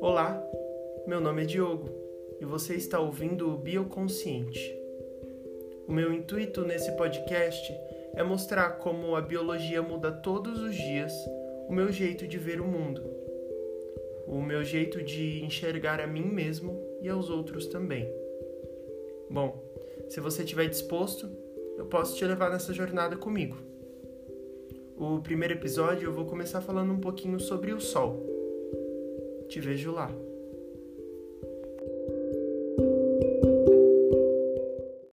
Olá, meu nome é Diogo e você está ouvindo o Bioconsciente. O meu intuito nesse podcast é mostrar como a biologia muda todos os dias o meu jeito de ver o mundo, o meu jeito de enxergar a mim mesmo e aos outros também. Bom, se você estiver disposto, eu posso te levar nessa jornada comigo. O primeiro episódio eu vou começar falando um pouquinho sobre o Sol. Te vejo lá.